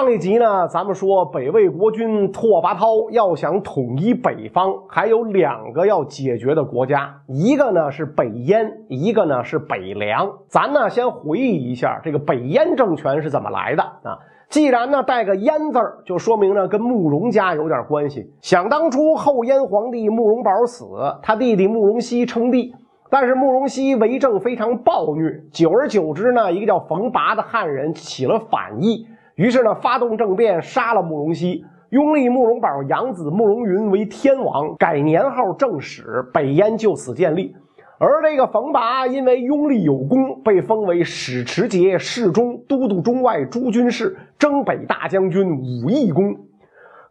上一集呢，咱们说北魏国君拓跋焘要想统一北方，还有两个要解决的国家，一个呢是北燕，一个呢是北凉。咱呢先回忆一下这个北燕政权是怎么来的啊？既然呢带个燕字，就说明呢跟慕容家有点关系。想当初后燕皇帝慕容宝死，他弟弟慕容熙称帝。但是慕容熙为政非常暴虐，久而久之呢，一个叫冯拔的汉人起了反意，于是呢发动政变，杀了慕容熙，拥立慕容宝养子慕容云为天王，改年号正始，北燕就此建立。而这个冯拔因为拥立有功，被封为使持节、侍中、都督中外诸军事、征北大将军、武义公。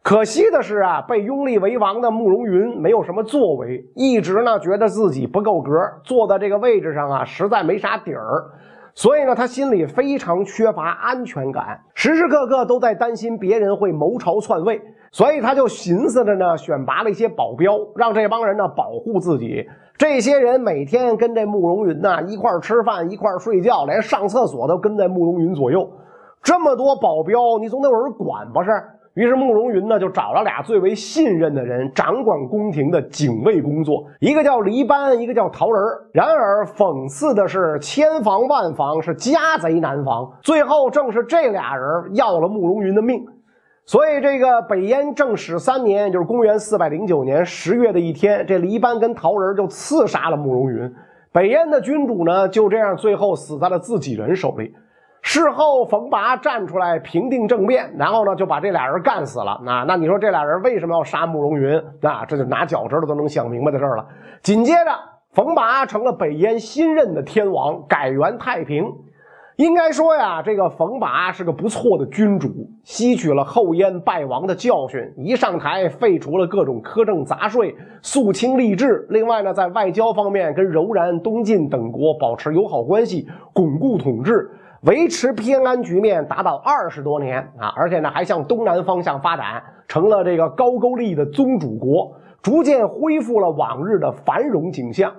可惜的是啊，被拥立为王的慕容云没有什么作为，一直呢觉得自己不够格，坐在这个位置上啊，实在没啥底儿，所以呢，他心里非常缺乏安全感，时时刻刻都在担心别人会谋朝篡位，所以他就寻思着呢，选拔了一些保镖，让这帮人呢保护自己。这些人每天跟这慕容云呐一块吃饭，一块睡觉，连上厕所都跟在慕容云左右。这么多保镖，你总得有人管不是？于是慕容云呢，就找了俩最为信任的人，掌管宫廷的警卫工作，一个叫黎班，一个叫陶仁。然而讽刺的是，千防万防，是家贼难防。最后正是这俩人要了慕容云的命。所以这个北燕正始三年，就是公元四百零九年十月的一天，这黎班跟陶仁就刺杀了慕容云。北燕的君主呢，就这样最后死在了自己人手里。事后，冯拔站出来平定政变，然后呢就把这俩人干死了。那那你说这俩人为什么要杀慕容云？那这就拿脚趾头都能想明白的事了。紧接着，冯拔成了北燕新任的天王，改元太平。应该说呀，这个冯拔是个不错的君主，吸取了后燕败亡的教训，一上台废除了各种苛政杂税，肃清吏治。另外呢，在外交方面跟柔然、东晋等国保持友好关系，巩固统治。维持偏安局面达到二十多年啊，而且呢还向东南方向发展，成了这个高句丽的宗主国，逐渐恢复了往日的繁荣景象。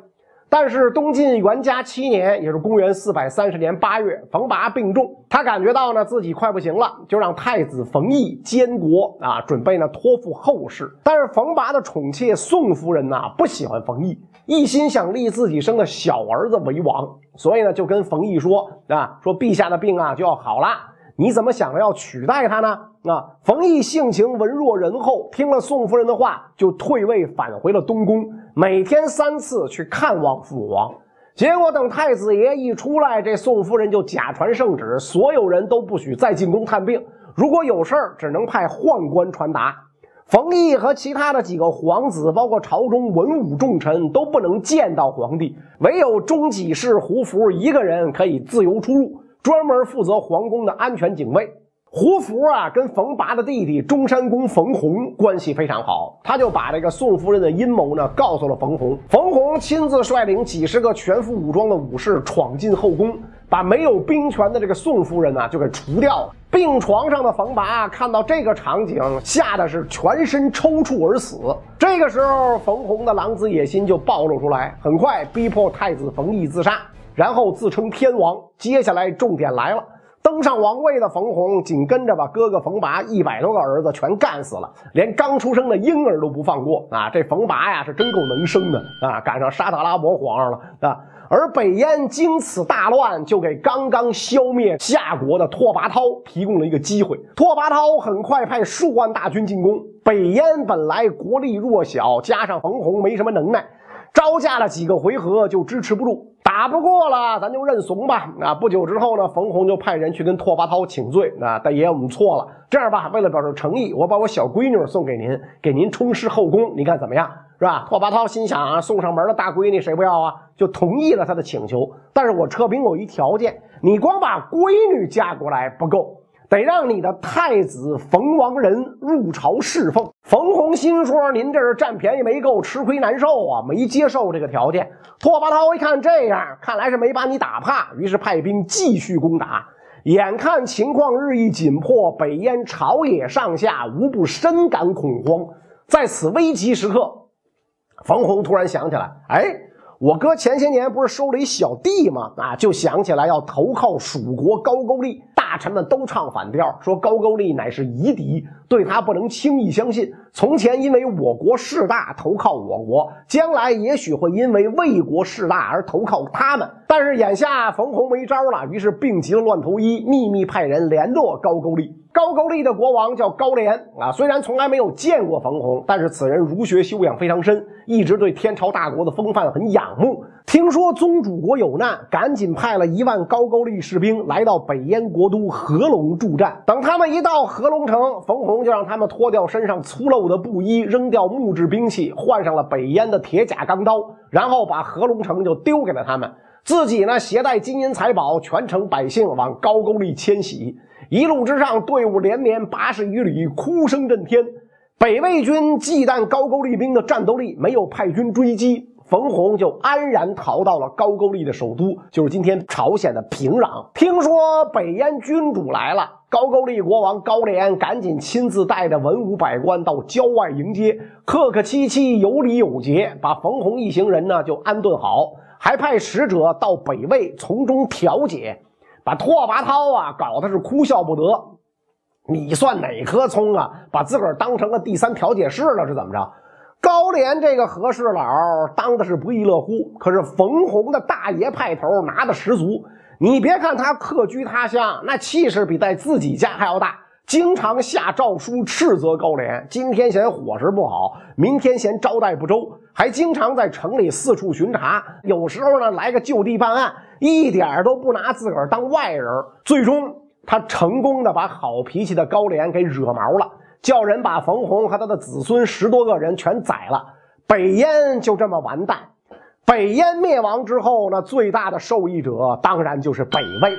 但是东晋元嘉七年，也是公元四百三十年八月，冯拔病重，他感觉到呢自己快不行了，就让太子冯异监国啊，准备呢托付后事。但是冯拔的宠妾宋夫人呐不喜欢冯异，一心想立自己生的小儿子为王，所以呢就跟冯异说啊，说陛下的病啊就要好了，你怎么想着要取代他呢？啊，冯异性情文弱仁厚，听了宋夫人的话，就退位返回了东宫。每天三次去看望父皇，结果等太子爷一出来，这宋夫人就假传圣旨，所有人都不许再进宫探病，如果有事儿，只能派宦官传达。冯异和其他的几个皇子，包括朝中文武重臣，都不能见到皇帝，唯有中几世胡服一个人可以自由出入，专门负责皇宫的安全警卫。胡福啊，跟冯拔的弟弟中山公冯弘关系非常好，他就把这个宋夫人的阴谋呢告诉了冯弘。冯弘亲自率领几十个全副武装的武士闯进后宫，把没有兵权的这个宋夫人呢就给除掉了。病床上的冯拔看到这个场景，吓得是全身抽搐而死。这个时候，冯弘的狼子野心就暴露出来，很快逼迫太子冯异自杀，然后自称天王。接下来重点来了。登上王位的冯弘，紧跟着把哥哥冯拔一百多个儿子全干死了，连刚出生的婴儿都不放过啊！这冯拔呀，是真够能生的啊！赶上沙特阿拉伯皇上了啊！而北燕经此大乱，就给刚刚消灭夏国的拓跋焘提供了一个机会。拓跋焘很快派数万大军进攻北燕，本来国力弱小，加上冯弘没什么能耐。招架了几个回合就支持不住，打不过了，咱就认怂吧。啊，不久之后呢，冯弘就派人去跟拓跋焘请罪。啊，大爷，我们错了。这样吧，为了表示诚意，我把我小闺女送给您，给您充实后宫，你看怎么样？是吧？拓跋焘心想啊，送上门的大闺女谁不要啊？就同意了他的请求。但是我撤兵有一条件，你光把闺女嫁过来不够。得让你的太子冯王仁入朝侍奉。冯弘心说：“您这是占便宜没够，吃亏难受啊！”没接受这个条件。拓跋焘一看这样，看来是没把你打怕，于是派兵继续攻打。眼看情况日益紧迫，北燕朝野上下无不深感恐慌。在此危急时刻，冯弘突然想起来：“哎，我哥前些年不是收了一小弟吗？啊，就想起来要投靠蜀国高句丽。”大臣们都唱反调，说高句丽乃是夷狄，对他不能轻易相信。从前因为我国势大投靠我国，将来也许会因为魏国势大而投靠他们。但是眼下冯弘没招了，于是病急了乱投医，秘密派人联络高句丽。高句丽的国王叫高廉啊，虽然从来没有见过冯弘，但是此人儒学修养非常深，一直对天朝大国的风范很仰慕。听说宗主国有难，赶紧派了一万高句丽士兵来到北燕国都合龙助战。等他们一到合龙城，冯弘就让他们脱掉身上粗陋的布衣，扔掉木质兵器，换上了北燕的铁甲钢刀，然后把合龙城就丢给了他们，自己呢携带金银财宝，全城百姓往高句丽迁徙。一路之上，队伍连绵八十余里，哭声震天。北魏军忌惮高句丽兵的战斗力，没有派军追击。冯弘就安然逃到了高句丽的首都，就是今天朝鲜的平壤。听说北燕君主来了，高句丽国王高廉赶紧亲自带着文武百官到郊外迎接，客客气气，有礼有节，把冯弘一行人呢就安顿好，还派使者到北魏从中调解，把拓跋焘啊搞得是哭笑不得。你算哪棵葱啊？把自个儿当成了第三调解室了是怎么着？高廉这个和事佬当的是不亦乐乎，可是冯弘的大爷派头拿的十足。你别看他客居他乡，那气势比在自己家还要大，经常下诏书斥责高廉。今天嫌伙食不好，明天嫌招待不周，还经常在城里四处巡查。有时候呢，来个就地办案，一点都不拿自个儿当外人。最终，他成功的把好脾气的高廉给惹毛了。叫人把冯弘和他的子孙十多个人全宰了，北燕就这么完蛋。北燕灭亡之后，呢最大的受益者当然就是北魏。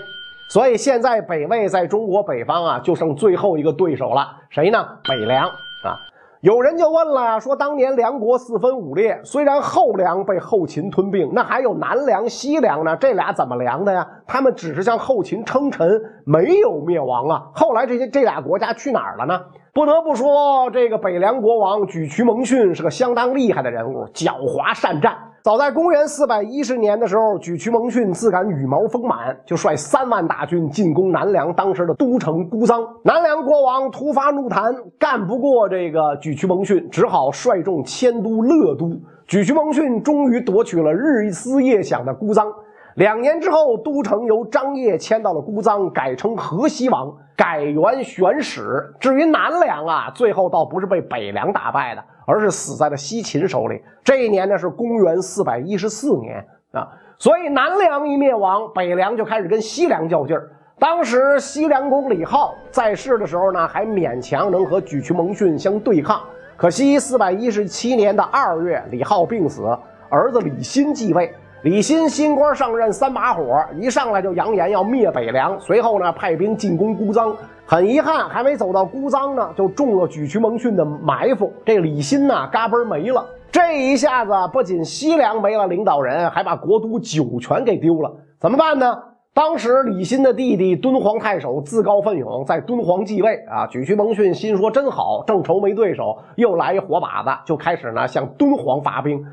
所以现在北魏在中国北方啊，就剩最后一个对手了，谁呢？北凉啊。有人就问了，说当年梁国四分五裂，虽然后梁被后秦吞并，那还有南梁、西梁呢？这俩怎么梁的呀？他们只是向后秦称臣，没有灭亡啊。后来这些这俩国家去哪儿了呢？不得不说，这个北梁国王沮渠蒙逊是个相当厉害的人物，狡猾善战。早在公元四百一十年的时候，沮渠蒙逊自感羽毛丰满，就率三万大军进攻南梁当时的都城姑臧。南梁国王突发怒弹，干不过这个沮渠蒙逊，只好率众迁都乐都。沮渠蒙逊终于夺取了日思夜想的姑臧。两年之后，都城由张掖迁到了姑臧，改称河西王，改元玄始。至于南梁啊，最后倒不是被北凉打败的，而是死在了西秦手里。这一年呢是公元四百一十四年啊，所以南梁一灭亡，北梁就开始跟西梁较劲儿。当时西凉公李浩在世的时候呢，还勉强能和沮渠蒙逊相对抗。可惜四百一十七年的二月，李浩病死，儿子李欣继位。李欣新官上任三把火，一上来就扬言要灭北凉，随后呢派兵进攻姑臧。很遗憾，还没走到姑臧呢，就中了沮渠蒙逊的埋伏。这李欣呐，嘎嘣没了。这一下子不仅西凉没了领导人，还把国都酒泉给丢了。怎么办呢？当时李欣的弟弟敦煌太守自告奋勇在敦煌继位啊。沮渠蒙逊心说真好，正愁没对手，又来一活靶子，就开始呢向敦煌发兵。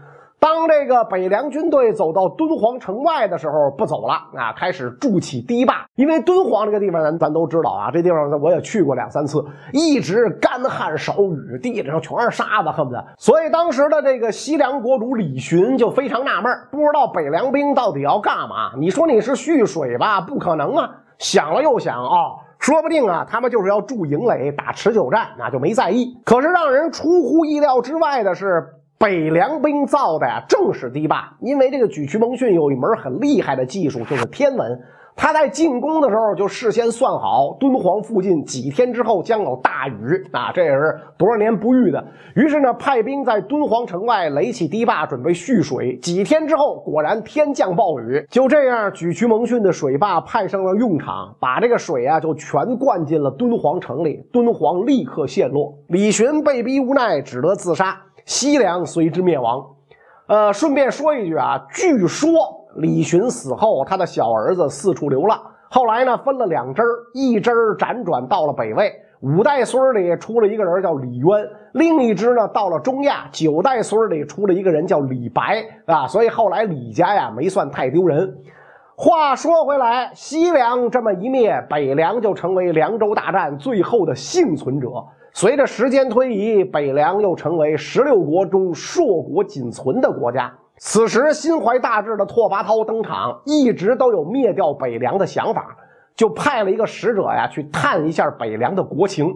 当这个北凉军队走到敦煌城外的时候，不走了啊，开始筑起堤坝。因为敦煌这个地方，咱咱都知道啊，这地方我也去过两三次，一直干旱少雨，地里上全是沙子，恨不得。所以当时的这个西凉国主李寻就非常纳闷，不知道北凉兵到底要干嘛。你说你是蓄水吧？不可能啊！想了又想啊，说不定啊，他们就是要筑营垒、打持久战，那就没在意。可是让人出乎意料之外的是。北凉兵造的呀，正是堤坝。因为这个沮渠蒙逊有一门很厉害的技术，就是天文。他在进攻的时候就事先算好，敦煌附近几天之后将有大雨啊，这也是多少年不遇的。于是呢，派兵在敦煌城外垒起堤坝，准备蓄水。几天之后，果然天降暴雨。就这样，沮渠蒙逊的水坝派上了用场，把这个水啊就全灌进了敦煌城里。敦煌立刻陷落，李寻被逼无奈，只得自杀。西凉随之灭亡。呃，顺便说一句啊，据说李寻死后，他的小儿子四处流浪，后来呢分了两支一支辗转到了北魏，五代孙里出了一个人叫李渊，另一支呢到了中亚，九代孙里出了一个人叫李白啊，所以后来李家呀没算太丢人。话说回来，西凉这么一灭，北凉就成为凉州大战最后的幸存者。随着时间推移，北凉又成为十六国中硕果仅存的国家。此时，心怀大志的拓跋焘登场，一直都有灭掉北凉的想法，就派了一个使者呀去探一下北凉的国情。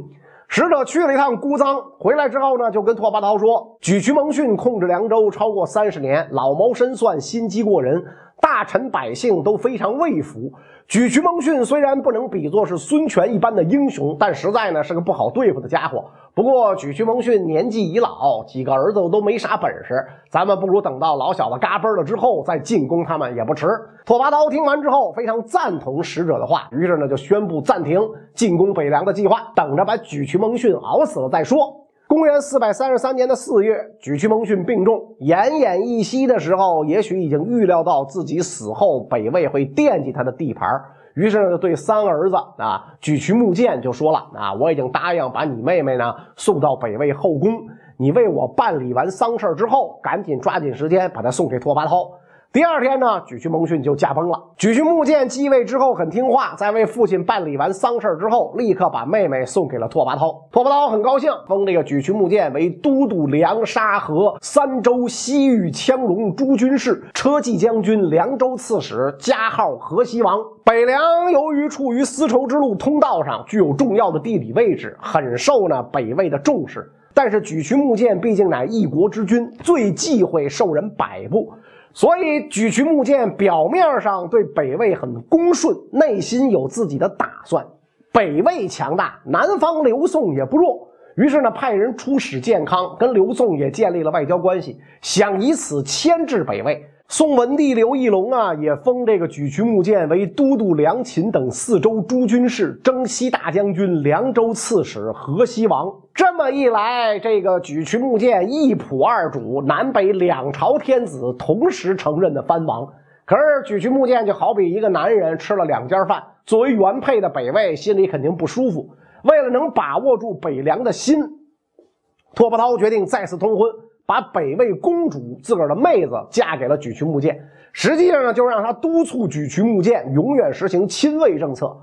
使者去了一趟姑臧，回来之后呢，就跟拓跋焘说：“沮渠蒙逊控制凉州超过三十年，老谋深算，心机过人。”大臣百姓都非常畏服。沮渠蒙逊虽然不能比作是孙权一般的英雄，但实在呢是个不好对付的家伙。不过沮渠蒙逊年纪已老，几个儿子都没啥本事，咱们不如等到老小子嘎嘣了之后再进攻他们也不迟。拓跋焘听完之后非常赞同使者的话，于是呢就宣布暂停进攻北凉的计划，等着把沮渠蒙逊熬死了再说。公元四百三十三年的四月，沮渠蒙逊病重，奄奄一息的时候，也许已经预料到自己死后北魏会惦记他的地盘，于是呢，就对三儿子啊，沮渠木剑就说了：“啊，我已经答应把你妹妹呢送到北魏后宫，你为我办理完丧事之后，赶紧抓紧时间把她送给拓跋焘。”第二天呢，沮渠蒙逊就驾崩了。沮渠木剑继位之后很听话，在为父亲办理完丧事之后，立刻把妹妹送给了拓跋焘。拓跋焘很高兴，封这个沮渠木建为都督凉沙河三州西域羌戎诸军事、车骑将军、凉州刺史，加号河西王。北凉由于处于丝绸之路通道上，具有重要的地理位置，很受呢北魏的重视。但是沮渠木建毕竟乃一国之君，最忌讳受人摆布。所以，举渠木剑表面上对北魏很恭顺，内心有自己的打算。北魏强大，南方刘宋也不弱，于是呢，派人出使建康，跟刘宋也建立了外交关系，想以此牵制北魏。宋文帝刘义隆啊，也封这个沮渠木剑为都督梁秦等四州诸军事、征西大将军、凉州刺史、河西王。这么一来，这个沮渠木剑一仆二主，南北两朝天子同时承认的藩王。可是沮渠木剑就好比一个男人吃了两家饭，作为原配的北魏心里肯定不舒服。为了能把握住北凉的心，拓跋焘决定再次通婚。把北魏公主自个儿的妹子嫁给了沮渠木建，实际上呢，就是让他督促沮渠木建永远实行亲魏政策。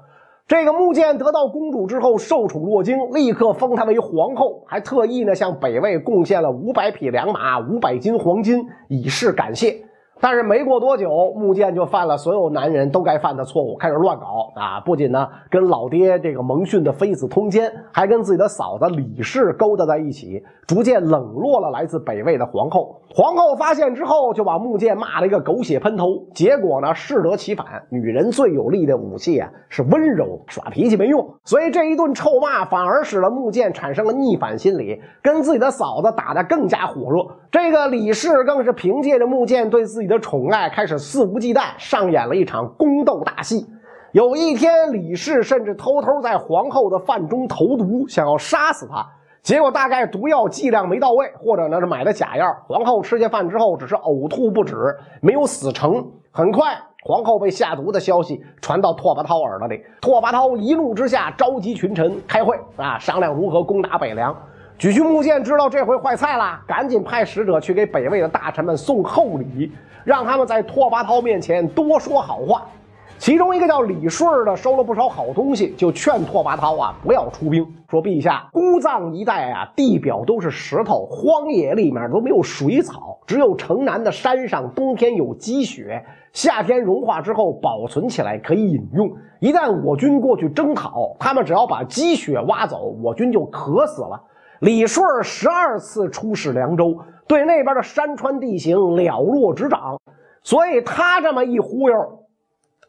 这个穆建得到公主之后，受宠若惊，立刻封她为皇后，还特意呢向北魏贡献了五百匹良马、五百斤黄金，以示感谢。但是没过多久，木剑就犯了所有男人都该犯的错误，开始乱搞啊！不仅呢跟老爹这个蒙逊的妃子通奸，还跟自己的嫂子李氏勾搭在一起，逐渐冷落了来自北魏的皇后。皇后发现之后，就把木剑骂了一个狗血喷头。结果呢，适得其反。女人最有力的武器啊是温柔，耍脾气没用。所以这一顿臭骂，反而使得木剑产生了逆反心理，跟自己的嫂子打得更加火热。这个李氏更是凭借着木剑对自己的宠爱，开始肆无忌惮，上演了一场宫斗大戏。有一天，李氏甚至偷偷在皇后的饭中投毒，想要杀死她。结果大概毒药剂量没到位，或者呢是买的假药。皇后吃下饭之后，只是呕吐不止，没有死成。很快，皇后被下毒的消息传到拓跋焘耳朵里。拓跋焘一怒之下，召集群臣开会啊，商量如何攻打北凉。沮渠木剑知道这回坏菜了，赶紧派使者去给北魏的大臣们送厚礼，让他们在拓跋焘面前多说好话。其中一个叫李顺的收了不少好东西，就劝拓跋焘啊不要出兵，说陛下，姑臧一带啊地表都是石头，荒野里面都没有水草，只有城南的山上冬天有积雪，夏天融化之后保存起来可以饮用。一旦我军过去征讨，他们只要把积雪挖走，我军就渴死了。李顺十二次出使凉州，对那边的山川地形了若指掌，所以他这么一忽悠。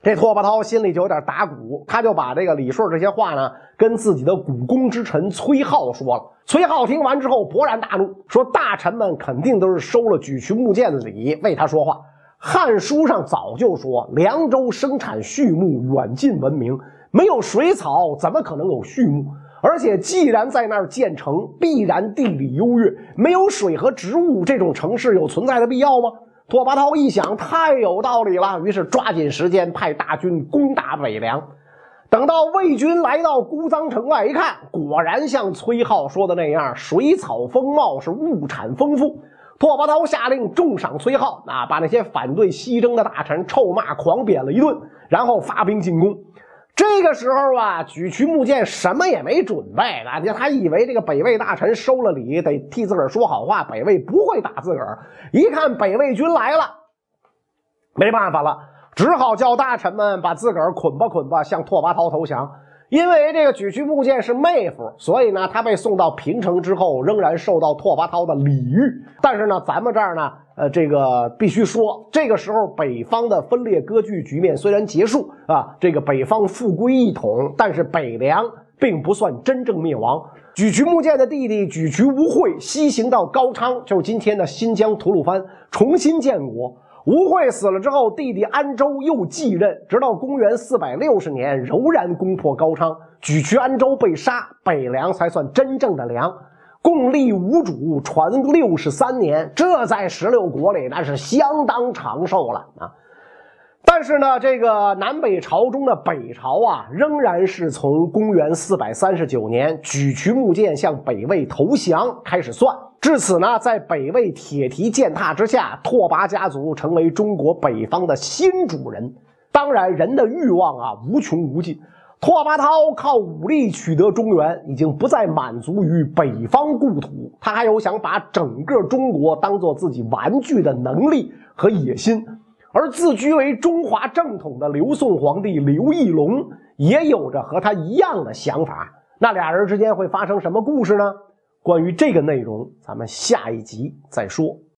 这拓跋焘心里就有点打鼓，他就把这个李顺这些话呢，跟自己的股肱之臣崔浩说了。崔浩听完之后勃然大怒，说：“大臣们肯定都是收了举渠木剑的礼，为他说话。《汉书》上早就说，凉州生产畜牧远近闻名，没有水草怎么可能有畜牧？而且既然在那儿建成，必然地理优越，没有水和植物，这种城市有存在的必要吗？”拓跋焘一想，太有道理了，于是抓紧时间派大军攻打北凉。等到魏军来到姑臧城外一看，果然像崔浩说的那样，水草丰茂，是物产丰富。拓跋焘下令重赏崔浩，啊，把那些反对西征的大臣臭骂狂扁了一顿，然后发兵进攻。这个时候啊，举渠木剑什么也没准备，啊，他以为这个北魏大臣收了礼得替自个儿说好话，北魏不会打自个儿。一看北魏军来了，没办法了，只好叫大臣们把自个儿捆吧捆吧，向拓跋焘投降。因为这个举渠木剑是妹夫，所以呢，他被送到平城之后，仍然受到拓跋焘的礼遇。但是呢，咱们这儿呢，呃，这个必须说，这个时候北方的分裂割据局面虽然结束啊，这个北方复归一统，但是北凉并不算真正灭亡。举渠木剑的弟弟举渠无会西行到高昌，就是今天的新疆吐鲁番，重新建国。吴会死了之后，弟弟安州又继任，直到公元四百六十年，柔然攻破高昌，举渠安州被杀，北凉才算真正的凉。共立吴主，传六十三年，这在十六国里那是相当长寿了啊。但是呢，这个南北朝中的北朝啊，仍然是从公元四百三十九年举渠木剑向北魏投降开始算。至此呢，在北魏铁蹄践踏之下，拓跋家族成为中国北方的新主人。当然，人的欲望啊无穷无尽。拓跋焘靠武力取得中原，已经不再满足于北方故土，他还有想把整个中国当做自己玩具的能力和野心。而自居为中华正统的刘宋皇帝刘义隆，也有着和他一样的想法。那俩人之间会发生什么故事呢？关于这个内容，咱们下一集再说。